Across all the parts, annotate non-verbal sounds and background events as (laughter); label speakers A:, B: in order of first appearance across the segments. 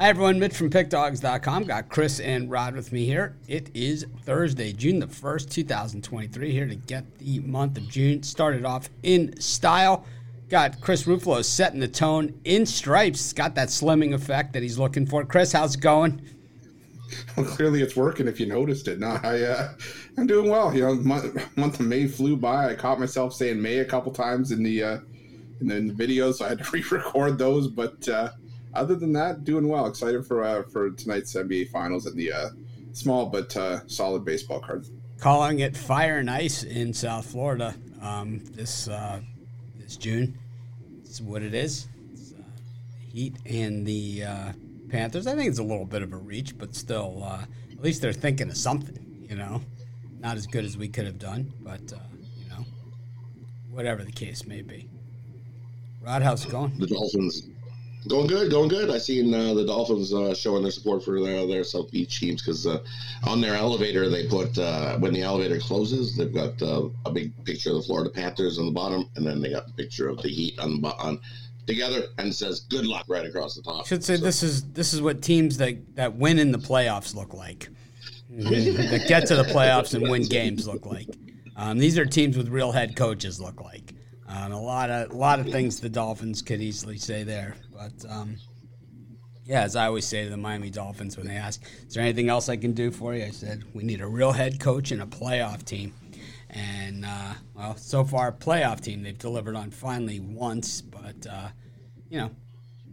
A: Hi, everyone. Mitch from PickDawgz.com. Got Chris and Rod with me here. It is Thursday, June the 1st, 2023. Here to get the month of June started off in style. Got Chris Ruffalo setting the tone in stripes. Got that slimming effect that he's looking for. Chris, how's it going?
B: Well, clearly it's working. If you noticed it, no, I uh, I'm doing well. You know, month, month of May flew by. I caught myself saying May a couple times in the uh, in the, in the videos, so I had to (laughs) re-record those. But uh, other than that, doing well. Excited for uh, for tonight's NBA Finals and the uh, small but uh, solid baseball card.
A: Calling it fire and ice in South Florida um, this uh, this June. It's what it is. It's, uh, Heat and the uh, Panthers. I think it's a little bit of a reach, but still, uh, at least they're thinking of something. You know, not as good as we could have done, but uh, you know, whatever the case may be. Rod, how's it going?
C: The Dolphins Going good, going good. I seen uh, the Dolphins uh, showing their support for their, their South Beach teams because uh, on their elevator they put uh, when the elevator closes they've got uh, a big picture of the Florida Panthers on the bottom and then they got the picture of the Heat on the on together and it says "Good luck" right across the top.
A: Should say so, this is this is what teams that that win in the playoffs look like. (laughs) that get to the playoffs and win games look like. Um, these are teams with real head coaches look like. Um, a lot of a lot of things the Dolphins could easily say there, but um, yeah, as I always say to the Miami Dolphins when they ask, "Is there anything else I can do for you?" I said, "We need a real head coach and a playoff team." And uh, well, so far, playoff team they've delivered on finally once, but uh, you know,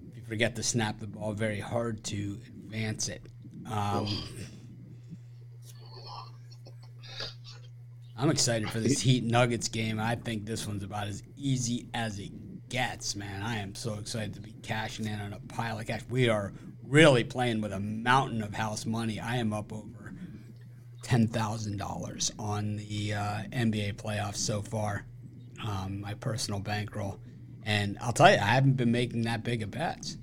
A: if you forget to snap the ball, very hard to advance it. Um, I'm excited for this Heat Nuggets game. I think this one's about as easy as it gets, man. I am so excited to be cashing in on a pile of cash. We are really playing with a mountain of house money. I am up over ten thousand dollars on the uh, NBA playoffs so far. Um, my personal bankroll, and I'll tell you, I haven't been making that big of bets.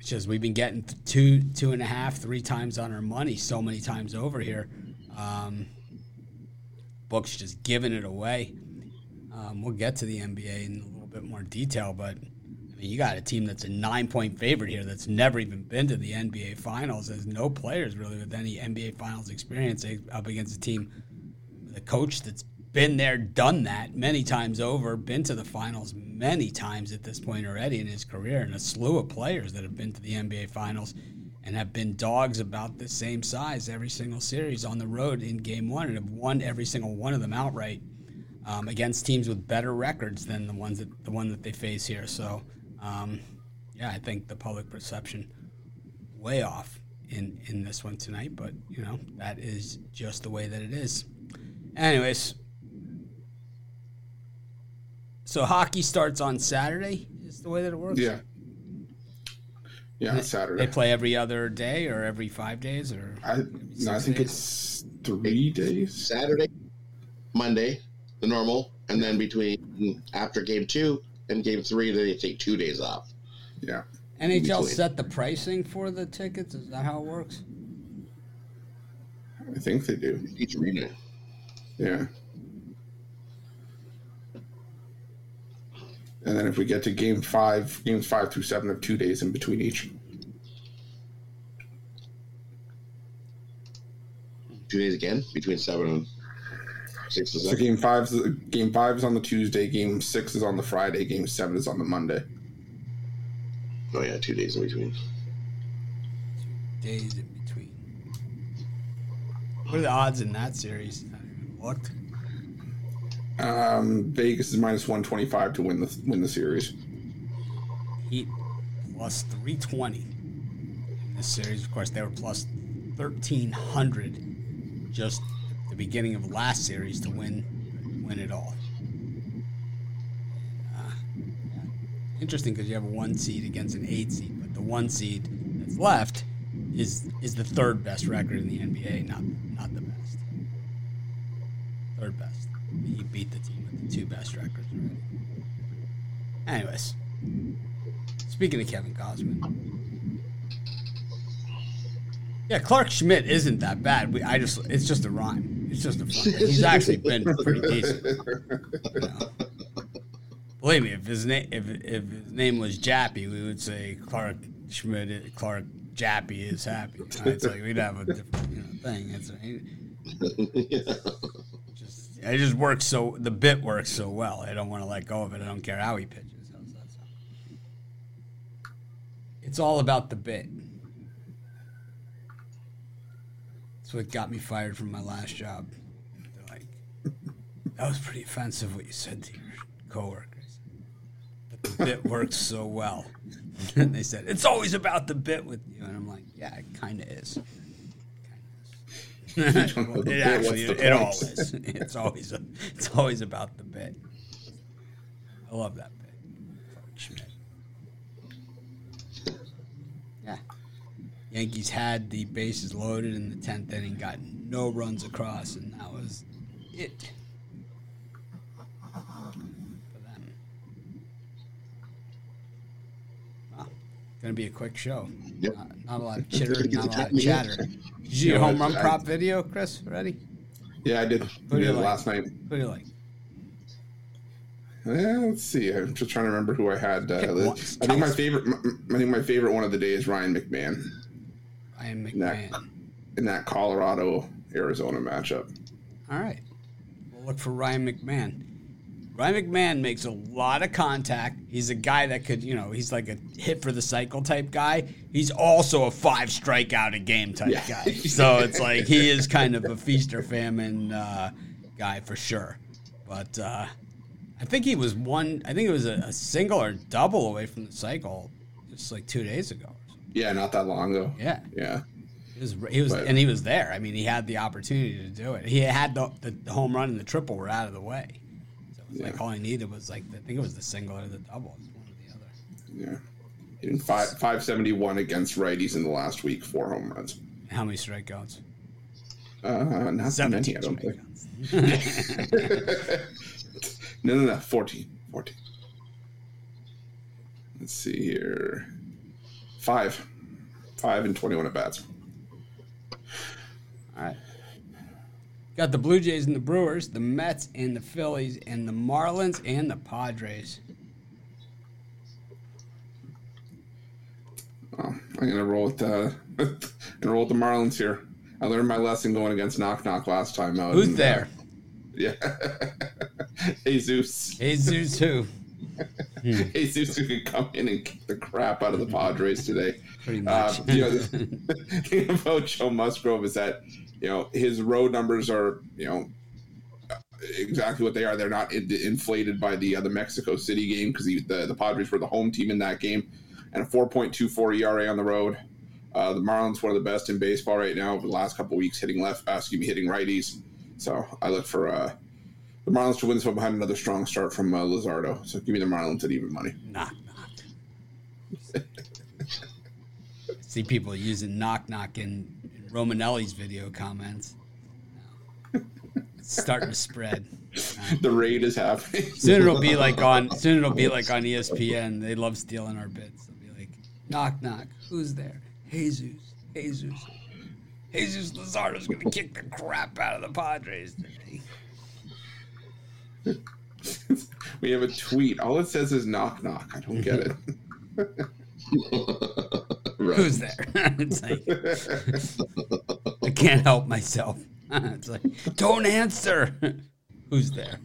A: It's just we've been getting two, two and a half, three times on our money so many times over here. Um, books just giving it away. Um, we'll get to the NBA in a little bit more detail, but I mean, you got a team that's a nine point favorite here that's never even been to the NBA Finals. There's no players really with any NBA Finals experience up against a team, the coach that's been there, done that many times over, been to the finals many times at this point already in his career, and a slew of players that have been to the NBA Finals and have been dogs about the same size every single series on the road in game one and have won every single one of them outright um, against teams with better records than the ones that the one that they face here. So, um, yeah, I think the public perception way off in in this one tonight, but you know that is just the way that it is. Anyways, so hockey starts on Saturday. Is the way that it works.
B: Yeah. Yeah, Saturday.
A: They play every other day or every five days or.
B: I no, I think days? it's three days.
C: Saturday, Monday, the normal, and then between after game two and game three, they take two days off.
B: Yeah.
A: NHL set the pricing for the tickets. Is that how it works?
B: I think they do.
C: Each arena.
B: Yeah. And then if we get to game five, games five through seven of two days in between each.
C: Two days again between seven and six.
B: So game five, game five is on the Tuesday. Game six is on the Friday. Game seven is on the Monday.
C: Oh yeah, two days in between.
A: Two days in between. What are the odds in that series? What?
B: Um, Vegas is minus one twenty five to win the win the series.
A: Heat plus three twenty in this series. Of course, they were plus thirteen hundred just at the beginning of last series to win win it all. Uh, Interesting because you have a one seed against an eight seed, but the one seed that's left is is the third best record in the NBA, not not the best. Third best he beat the team with the two best records already. Anyways, speaking of Kevin Gausman, yeah, Clarke Schmidt isn't that bad. We, I just, it's just a rhyme. It's just a fun. He's actually been pretty decent. You (laughs) know? Believe me, if his name if, if his name was Jappy, we would say Clark Schmidt, Clarke Jappy is happy. It's like we'd have a different you know, thing. It's (laughs) just it just works so the bit works so well. I don't want to let go of it. I don't care how he pitches. It's all about the bit. That's what got me fired from my last job. They're like, that was pretty offensive what you said to your coworkers. But the bit works so well. (laughs) and they said, it's always about the bit with you. And I'm like, yeah, it kind of is. (laughs) it actually, it, it always, it's always, a, it's always about the bit. I love that bit. Yeah. Yankees had the bases loaded in the tenth inning, got no runs across, and that was it. For them. Wow. Gonna be a quick show.
C: Yep.
A: Not, not a lot of chitter, not a lot of chatter. Did you see your home run prop video, Chris? Ready?
B: Yeah, I did. I did like? last night.
A: What do you like?
B: Yeah, let's see. I'm just trying to remember who I had. Uh, I think my favorite. I think my favorite one of the day is Ryan McMahon.
A: Ryan McMahon.
B: In that, in that Colorado Arizona matchup.
A: All right, we'll look for Ryan McMahon. Ryan McMahon makes a lot of contact. He's a guy that could, you know, he's like a hit for the cycle type guy. He's also a five strikeout a game type yeah. guy. So it's like he is kind of a feast or famine uh, guy for sure. But uh, I think he was one. I think it was a, a, single or double away from the cycle, just like two days ago.
B: Yeah, not that long ago.
A: Yeah,
B: yeah.
A: He was, he was but, and he was there. I mean, he had the opportunity to do it. He had the, the home run and the triple were out of the way. Yeah. Like all he needed was like I think it was the single or the double, one or the
B: other. Yeah, hitting five five seventy one against righties in the last week, four home runs.
A: How many strikeouts?
B: Uh, not that many, I don't think. (laughs) no, no, no, 14. 14. Let's see here. Five. Five and 21 at bats.
A: All right. Got the Blue Jays and the Brewers, the Mets and the Phillies, and the Marlins and the Padres.
B: I'm gonna roll with the uh, (laughs) gonna roll with the Marlins here. I learned my lesson going against Knock Knock last time out.
A: Who's and, there? Uh, (laughs)
B: yeah, (laughs) Jesus.
A: Jesus who? (laughs)
B: Jesus who could come in and kick the crap out of the Padres today.
A: Uh. Uh, you know, (laughs)
B: the thing about Joe Musgrove is that you know his road numbers are you know exactly what they are. They're not inflated by the uh, the Mexico City game because the, the Padres were the home team in that game, and a 4.24 ERA on the road. Uh, the Marlins one of the best in baseball right now over the last couple weeks, hitting left, uh, excuse me, hitting righties. So I look for uh, the Marlins to win this one behind another strong start from uh, Luzardo. So give me the Marlins at even money.
A: Knock knock. (laughs) See people using knock knock in Romanelli's video comments. It's starting to spread. (laughs)
B: the raid is happening. (laughs)
A: soon it'll be like on. Soon it'll be like on ESPN. They love stealing our bits. They'll be like, knock knock. Who's there? Jesus. Jesus. Jesus Luzardo's gonna kick the crap out of the Padres today. (laughs)
B: we have a tweet. All it says is knock knock. I don't get it. (laughs)
A: right. Who's there? (laughs) it's like I can't help myself. it's like don't answer. Who's there?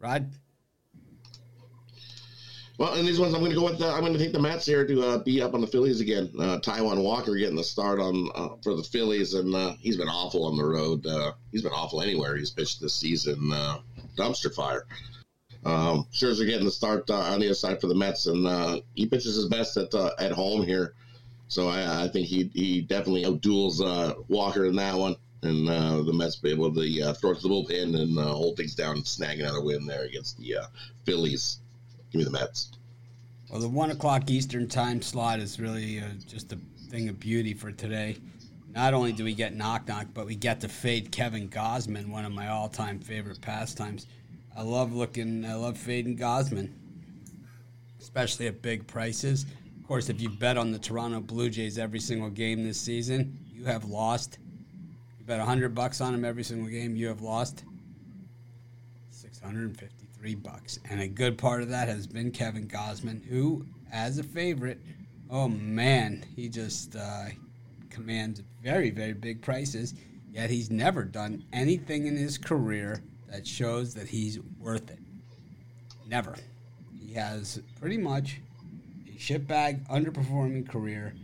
A: Rod.
C: Well, in these ones, I'm going to go with. Uh, I'm going to take the Mets here to uh, be up on the Phillies again. Uh, Taijuan Walker getting the start on uh, for the Phillies, and uh, he's been awful on the road. Uh, he's been awful anywhere he's pitched this season. dumpster fire. Um, Scherzer getting the start on the other side for the Mets, and he pitches his best at at home here. So I, I, think he he definitely outduels Walker in that one, and the Mets be able to throw to the bullpen and hold things down, and snag another win there against the Phillies. Give me the Mets.
A: Well, the one o'clock Eastern time slot is really uh, just a thing of beauty for today. Not only do we get knock knock, but we get to fade Kevin Gausman, one of my all time favorite pastimes. I love looking, I love fading Gausman, especially at big prices. Of course, if you bet on the Toronto Blue Jays every single game this season, you have lost. You bet 100 bucks on them every single game, you have lost 650 bucks And a good part of that has been Kevin Gausman, who, as a favorite, oh man, he just uh, commands very, very big prices. Yet he's never done anything in his career that shows that he's worth it. Never. He has pretty much a shitbag, underperforming career.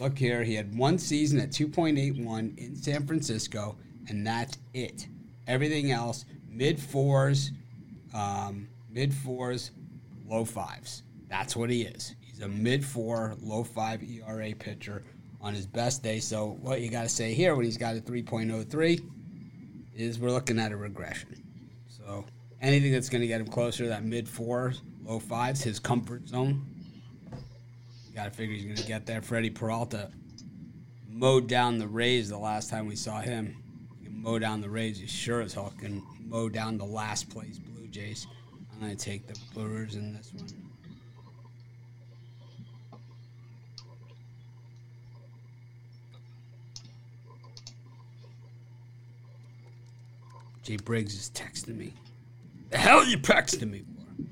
A: Look here, he had one season at 2.81 in San Francisco, and that's it. Everything else, mid fours, um, mid fours, low fives. That's what he is. He's a mid four, low five ERA pitcher on his best day. So what you got to say here when he's got a 3.03 is we're looking at a regression. So anything that's going to get him closer to that mid fours, low fives, his comfort zone. You got to figure he's going to get there. Freddie Peralta mowed down the Rays the last time we saw him. He can mow down the Rays. He sure as hell can mow down the last place Jays. I'm going to take the Brewers in this one. Jay Briggs is texting me. The hell are you texting me for?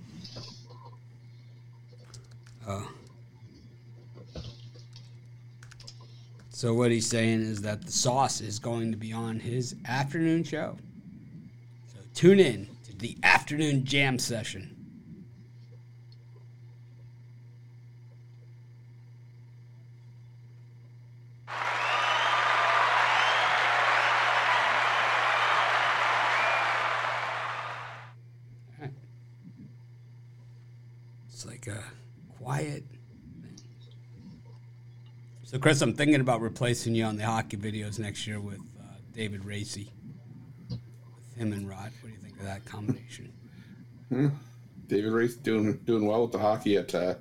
A: Oh. So what he's saying is that the sauce is going to be on his afternoon show. So tune in the afternoon jam session. It's like a quiet. So, Chris, I'm thinking about replacing you on the hockey videos next year with uh, David Racy, with him and Rod. What do you think that combination?
B: David Race doing doing well with the hockey at uh,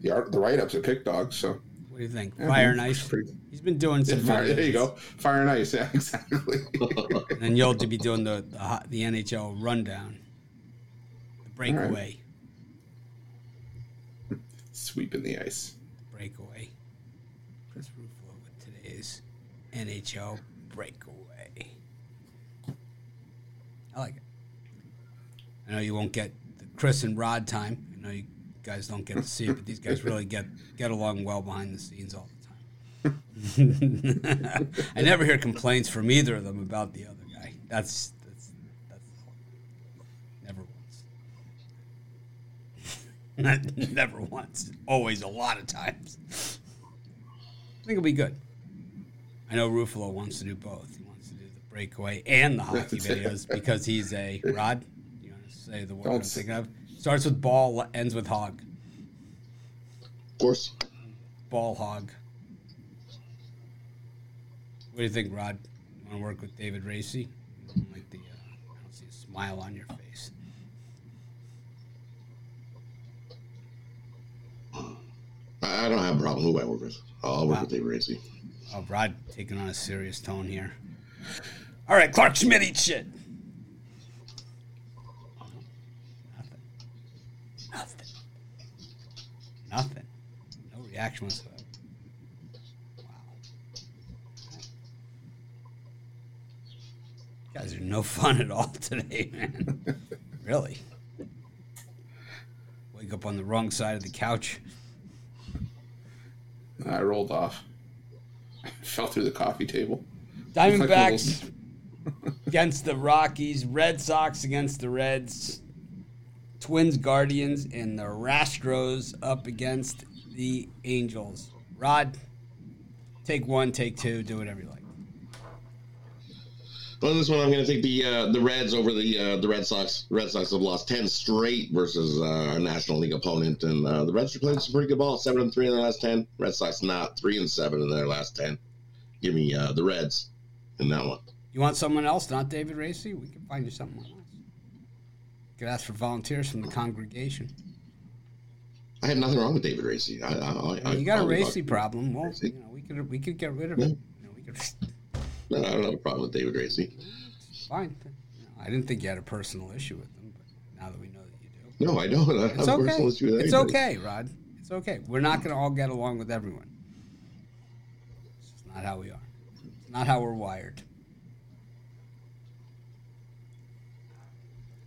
B: the art, the write ups at PickDawgz. So
A: What do you think?
B: Yeah,
A: Fire and Ice.
B: pretty-
A: He's been doing some.
B: fire, there you go, fire and ice. (laughs) Yeah, exactly. (laughs)
A: And then you'll be doing the the, the NHL rundown, the breakaway,
B: Sweeping the ice.
A: breakaway. Chris Ruffalo with today's NHL breakaway. I like it. I know you won't get the Chris and Rod time. I know you guys don't get to see it, but these guys really get get along well behind the scenes all the time. (laughs) I never hear complaints from either of them about the other guy. That's that's that's never once. Not (laughs) never once. Always a lot of times. I think it'll be good. I know Ruffalo wants to do both. He wants to do the breakaway and the hockey videos because he's a Rod. You want to say the word I'm thinking of? Starts with ball, ends with hog.
C: Of course.
A: Ball hog. What do you think, Rod? Want to work with David Racy? I don't like the. Uh, I don't see a smile on your face.
C: I I don't have a problem who I work with. I'll work
A: Wow.
C: with David Racy.
A: Oh, Rod taking on a serious tone here. All right, Clarke Schmidt, eat shit. Nothing. Nothing. Nothing. No reaction whatsoever. Wow. You guys are no fun at all today, man. (laughs) really. Wake up on the wrong side of the couch.
B: I rolled off. (laughs) Fell through the coffee table.
A: Diamondbacks (laughs) against the Rockies, Red Sox against the Reds, Twins, Guardians, and the Rastros up against the Angels. Rod, take one, take two, do whatever you like.
C: Well, this one I'm going to take the uh, the Reds over the uh, the Red Sox. Red Sox have lost ten straight versus uh, a National League opponent, and uh, the Reds are playing some pretty good ball. Seven and three in their last ten. Red Sox not three and seven in their last ten. Give me uh, the Reds in that one.
A: You want someone else, not David Racy? We can find you someone could ask for volunteers from the congregation.
C: I have nothing wrong with David Racy. I, I, I,
A: you got a Racy problem. Well,
C: Racy.
A: you know, we could we could get rid of it.
C: Yeah.
A: You know, we could (laughs)
C: No, I don't have a problem with David Racy.
A: fine. I didn't think you had a personal issue with him, but now that we know that you do.
C: No, I don't. I have
A: It's
C: a
A: okay.
C: personal issue with
A: It's
C: anybody.
A: okay, Rod. It's okay. We're not going to all get along with everyone. It's just not how we are. It's not how we're wired.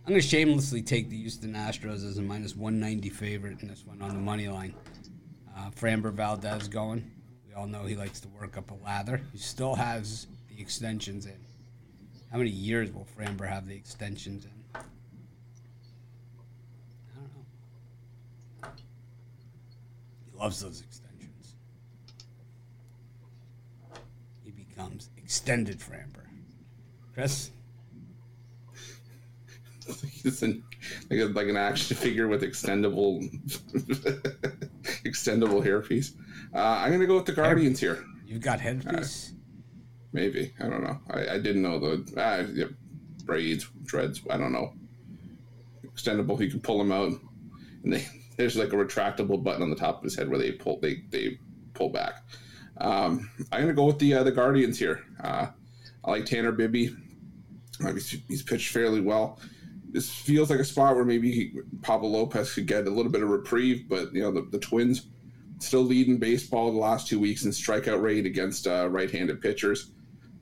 A: I'm going to shamelessly take the Houston Astros as a minus 190 favorite in this one on the money line. Uh, Framber Valdez going. We all know he likes to work up a lather. He still has the extensions in. How many years will Framber have the extensions in? I don't know. He loves those extensions. He becomes extended Framber. Chris? (laughs)
B: He's an, like, a, like an action figure with extendable (laughs) extendable hairpiece. Uh, I'm gonna go with the Guardians here.
A: You've got headpiece. Uh,
B: maybe I don't know. I, I didn't know the uh, yeah, braids, dreads. I don't know. Extendable. You can pull them out, and they, (laughs) there's like a retractable button on the top of his head where they pull they they pull back. Um, I'm gonna go with the uh, the Guardians here. Uh, I like Tanner Bibee. He's, he's pitched fairly well this feels like a spot where maybe Pablo Lopez could get a little bit of reprieve, but you know the, the Twins still leading baseball the last two weeks in strikeout rate against uh, right-handed pitchers.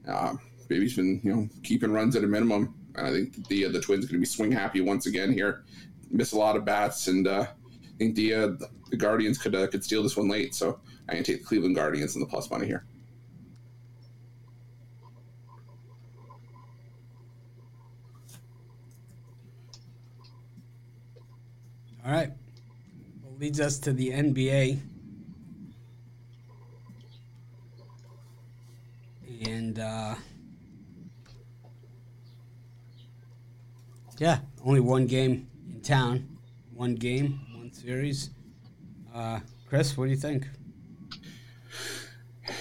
B: Uh, Bibee's been you know keeping runs at a minimum, and I think the the Twins going to be swing happy once again here. Miss a lot of bats, and uh, I think the uh, the Guardians could uh, could steal this one late. So going to take the Cleveland Guardians in the plus money here.
A: All right. Well, leads us to the NBA. And uh, yeah, only one game in town. One game, one series. Uh, Chris, what do you think?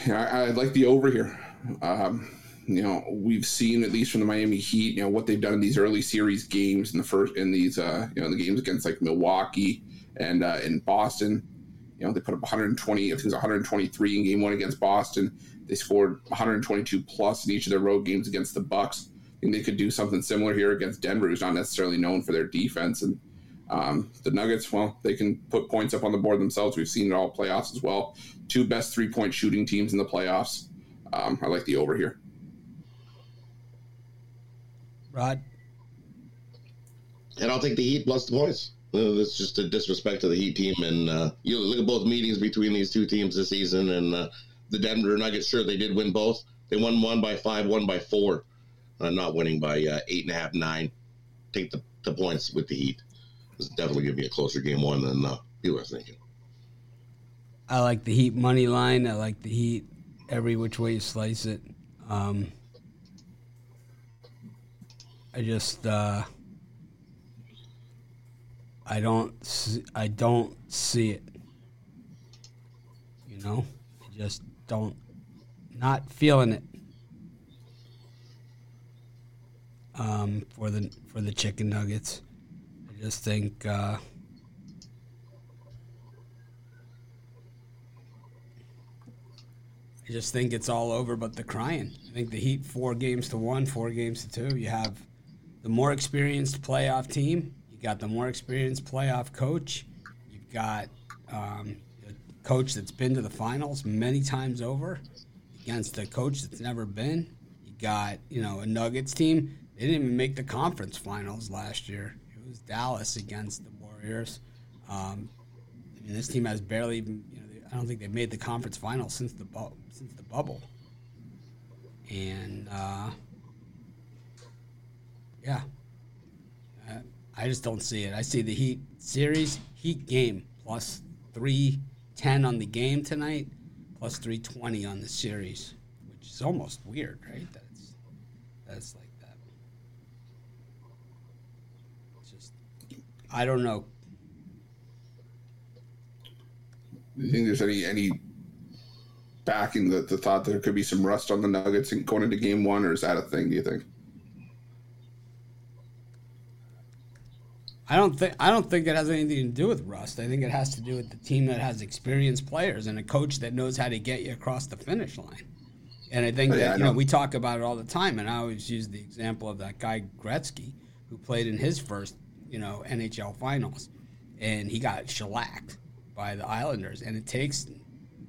B: I, I like the over here. Um, you know, we've seen at least from the Miami Heat, you know, what they've done in these early series games in the first in these uh, you know, the games against like Milwaukee and uh, in Boston. You know, they put up 120, I think it was 123 in game one against Boston. They scored 122 plus in each of their road games against the Bucks. I think they could do something similar here against Denver, who's not necessarily known for their defense. And um, the Nuggets, well, they can put points up on the board themselves. We've seen it all playoffs as well. Two best three point shooting teams in the playoffs. Um, I like the over here.
A: Rod?
C: And I don't think the Heat plus the points. That's just a disrespect to the Heat team. And uh, you look at both meetings between these two teams this season, and uh, the Denver Nuggets. Sure, they did win both. They won one by five, one by four. Uh, not winning by uh, eight and a half, nine. Take the, the points with the Heat. It's definitely going to be a closer game one than uh, you were thinking.
A: I like the Heat money line. I like the Heat every which way you slice it. Um, I just uh, I don't see, I don't see it. You know, I just don't not feeling it. Um, for the for the chicken nuggets, I just think. Uh, I just think it's all over but the crying. I think the Heat four games to one, four games to two. You have the more experienced playoff team. You got the more experienced playoff coach. You've got um, a coach that's been to the finals many times over against a coach that's never been. You got you know a Nuggets team. They didn't even make the conference finals last year. It was Dallas against the Warriors. Um, I mean, this team has barely even. You know, I don't think they've made the conference finals since the bu- since the bubble. And uh, yeah. I just don't see it. I see the Heat series, Heat game, plus 310 on the game tonight, plus 320 on the series, which is almost weird, right? That's, that's like that. It's just, I don't know.
B: Do you think there's any any backing the, the thought there could be some rust on the Nuggets going into game one, or is that a thing, do you think?
A: I don't think I don't think it has anything to do with rust. I think it has to do with the team that has experienced players and a coach that knows how to get you across the finish line. And I think oh, yeah, that I you know. know we talk about it all the time, and I always use the example of that guy Gretzky who played in his first you know NHL finals, and he got shellacked by the Islanders, and it takes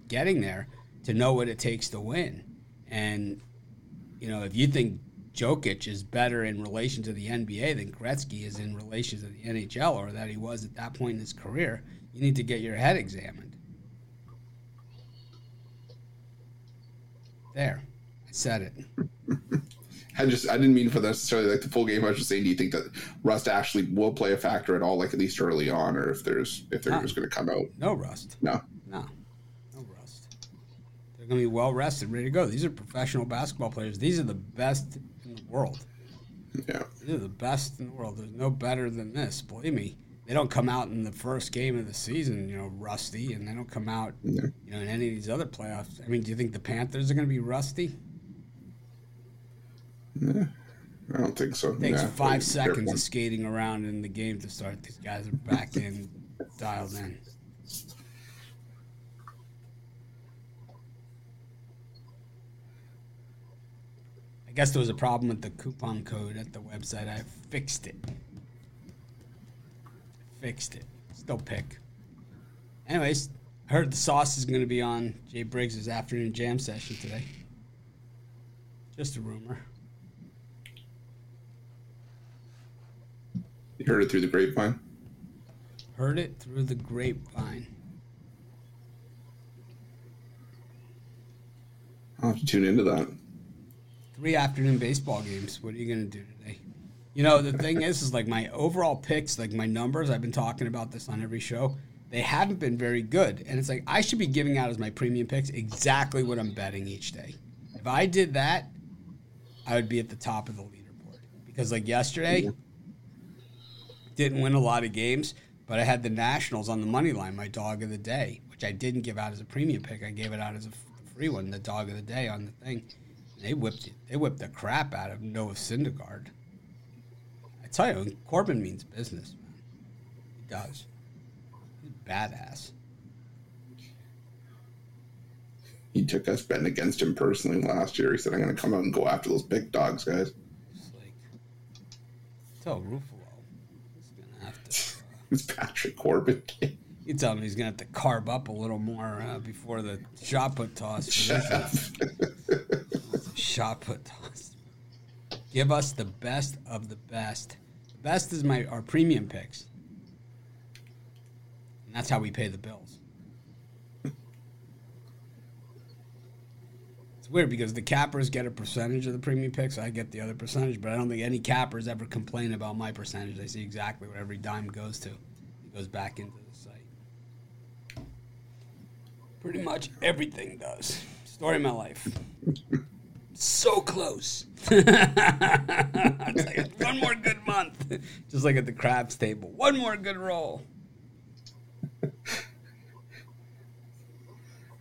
A: getting there to know what it takes to win. And you know if you think Jokic is better in relation to the NBA than Gretzky is in relation to the NHL or that he was at that point in his career, you need to get your head examined. There. I said it. (laughs)
B: I just I didn't mean for necessarily like the full game. I was just saying, do you think that rust actually will play a factor at all, like at least early on, or if there's if they're
A: No.
B: just going to come out?
A: No rust.
B: No.
A: No. No rust. They're going to be well rested, ready to go. These are professional basketball players. These are the best in the world.
B: Yeah.
A: These are the best in the world. There's no better than this. Believe me. They don't come out in the first game of the season, you know, rusty, and they don't come out,
B: Yeah.
A: you know, in any of these other playoffs. I mean, do you think the Panthers are going to be rusty?
B: I don't think so.
A: It takes
B: Yeah,
A: five seconds of skating around in the game to start. These guys are back in, dialed in. I guess there was a problem with the coupon code at the website. I fixed it. Fixed it. Still pick. Anyways, I heard the sauce is going to be on Jay Briggs' afternoon jam session today. Just a rumor.
B: You heard it through the grapevine.
A: Heard it through the grapevine.
B: I'll have to tune into that.
A: Three afternoon baseball games. What are you going to do today? You know, the thing is, is like my overall picks, like my numbers, I've been talking about this on every show, they haven't been very good. And it's like, I should be giving out as my premium picks exactly what I'm betting each day. If I did that, I would be at the top of the leaderboard. Because, like yesterday, didn't win a lot of games, but I had the Nationals on the money line, my dog of the day, which I didn't give out as a premium pick. I gave it out as a free one, the dog of the day on the thing. They whipped it. They whipped the crap out of Noah Syndergaard. I tell you, Corbin means business, man. He does. He's badass.
B: He took us betting against him personally last year. He said, "I'm going to come out and go after those big dogs, guys."
A: It's like, tell Ruffalo he's gonna have to. Uh, (laughs)
B: It's Patrick Corbin. (laughs)
A: you tell him he's gonna have to carb up a little more uh, before the shot put toss. (laughs) shot put toss. Give us the best of the best. The best is my our premium picks, and that's how we pay the bills. It's weird because the cappers get a percentage of the premium picks. I get the other percentage, but I don't think any cappers ever complain about my percentage. They see exactly what every dime goes to. It goes back into the site. Pretty much everything does. Story of my life. So close. (laughs) like one more good month. Just like at the craps table. One more good roll. For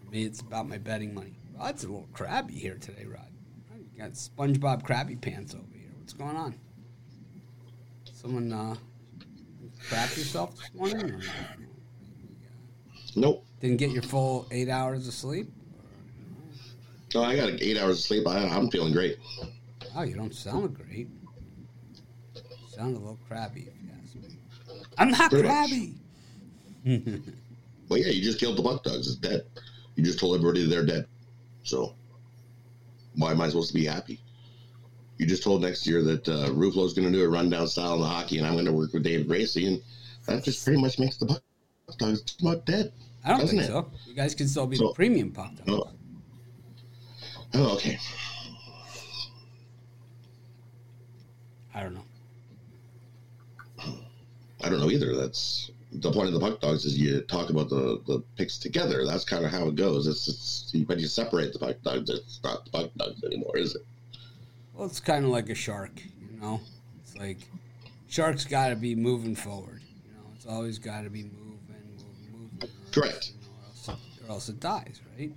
A: me, it's about my betting money. Rod's a little crabby here today, Rod. You got SpongeBob crabby Pants over here. What's going on? Someone uh, crap yourself this morning? Or
C: Nope.
A: didn't get your full eight hours of sleep?
C: No, I got eight hours of sleep. I, I'm feeling great.
A: Oh, you don't sound great. You sound a little crabby, if you ask me. I'm not
C: Pretty
A: crabby.
C: Well, yeah, you just killed the puck dogs. It's dead. You just told everybody they're dead. So why am I supposed to be happy? You just told next year that uh, Ruffalo's going to do a rundown style in the hockey, and I'm going to work with David Gracie, and that just pretty much makes the puck dogs about dead.
A: I don't think
C: it?
A: so. You guys can still be the premium puck dogs.
C: Oh. Oh, okay.
A: I don't know.
C: I don't know either. That's the point of the puck dogs is you talk about the, the picks together. That's kind of how it goes. It's, it's but you separate the puck dogs. It's not the puck dogs anymore, is it?
A: Well, it's kind of like a shark, you know? It's like shark's got to be moving forward. You know, it's always got to be moving, moving, moving.
C: Correct.
A: Or, else or else it dies, right?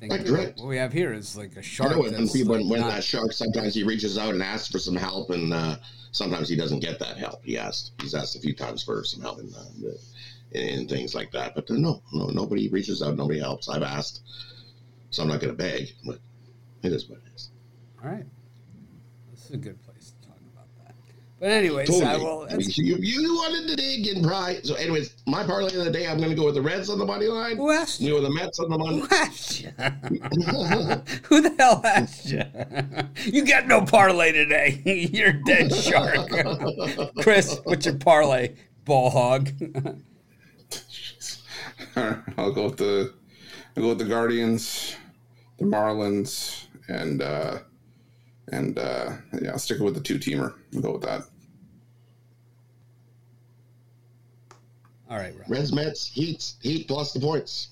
A: Think
C: Right.
A: What we have here is like a shark.
C: know when, people,
A: like
C: when,
A: not-
C: that shark sometimes he reaches out and asks for some help, and uh, sometimes he doesn't get that help. He asked, he's asked a few times for some help and, uh, and things like that. But then, no, no, nobody reaches out, nobody helps. I've asked, so I'm not going to beg, but it is what it is.
A: All right. This is a good place to talk about that. But anyways,
C: Totally.
A: I will.
C: You, you wanted to dig in pride. So, anyways, my parlay of the day, I'm going to go with the Reds on the money line.
A: Who asked
C: You with the Mets on the money.
A: Who asked you? Who the hell asked you? you got no parlay today. (laughs) You're a dead shark. (laughs) Chris, what's your parlay? Ball hog. (laughs)
B: I'll go with the I'll go with the Guardians, the Marlins, and uh and uh yeah, I'll stick with the two teamer. I'll go with that.
A: All right, Rob.
C: Reds, Mets, Heat, Heat plus the points.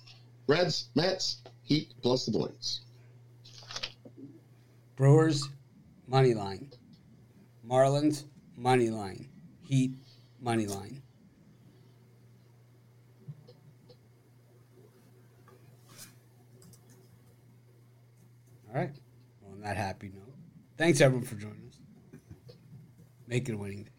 C: Reds, Mets, Heat plus the points.
A: Brewers, money line. Marlins, money line. Heat, money line. All right. Well, on that happy note, thanks everyone for joining us. Make it a winning day.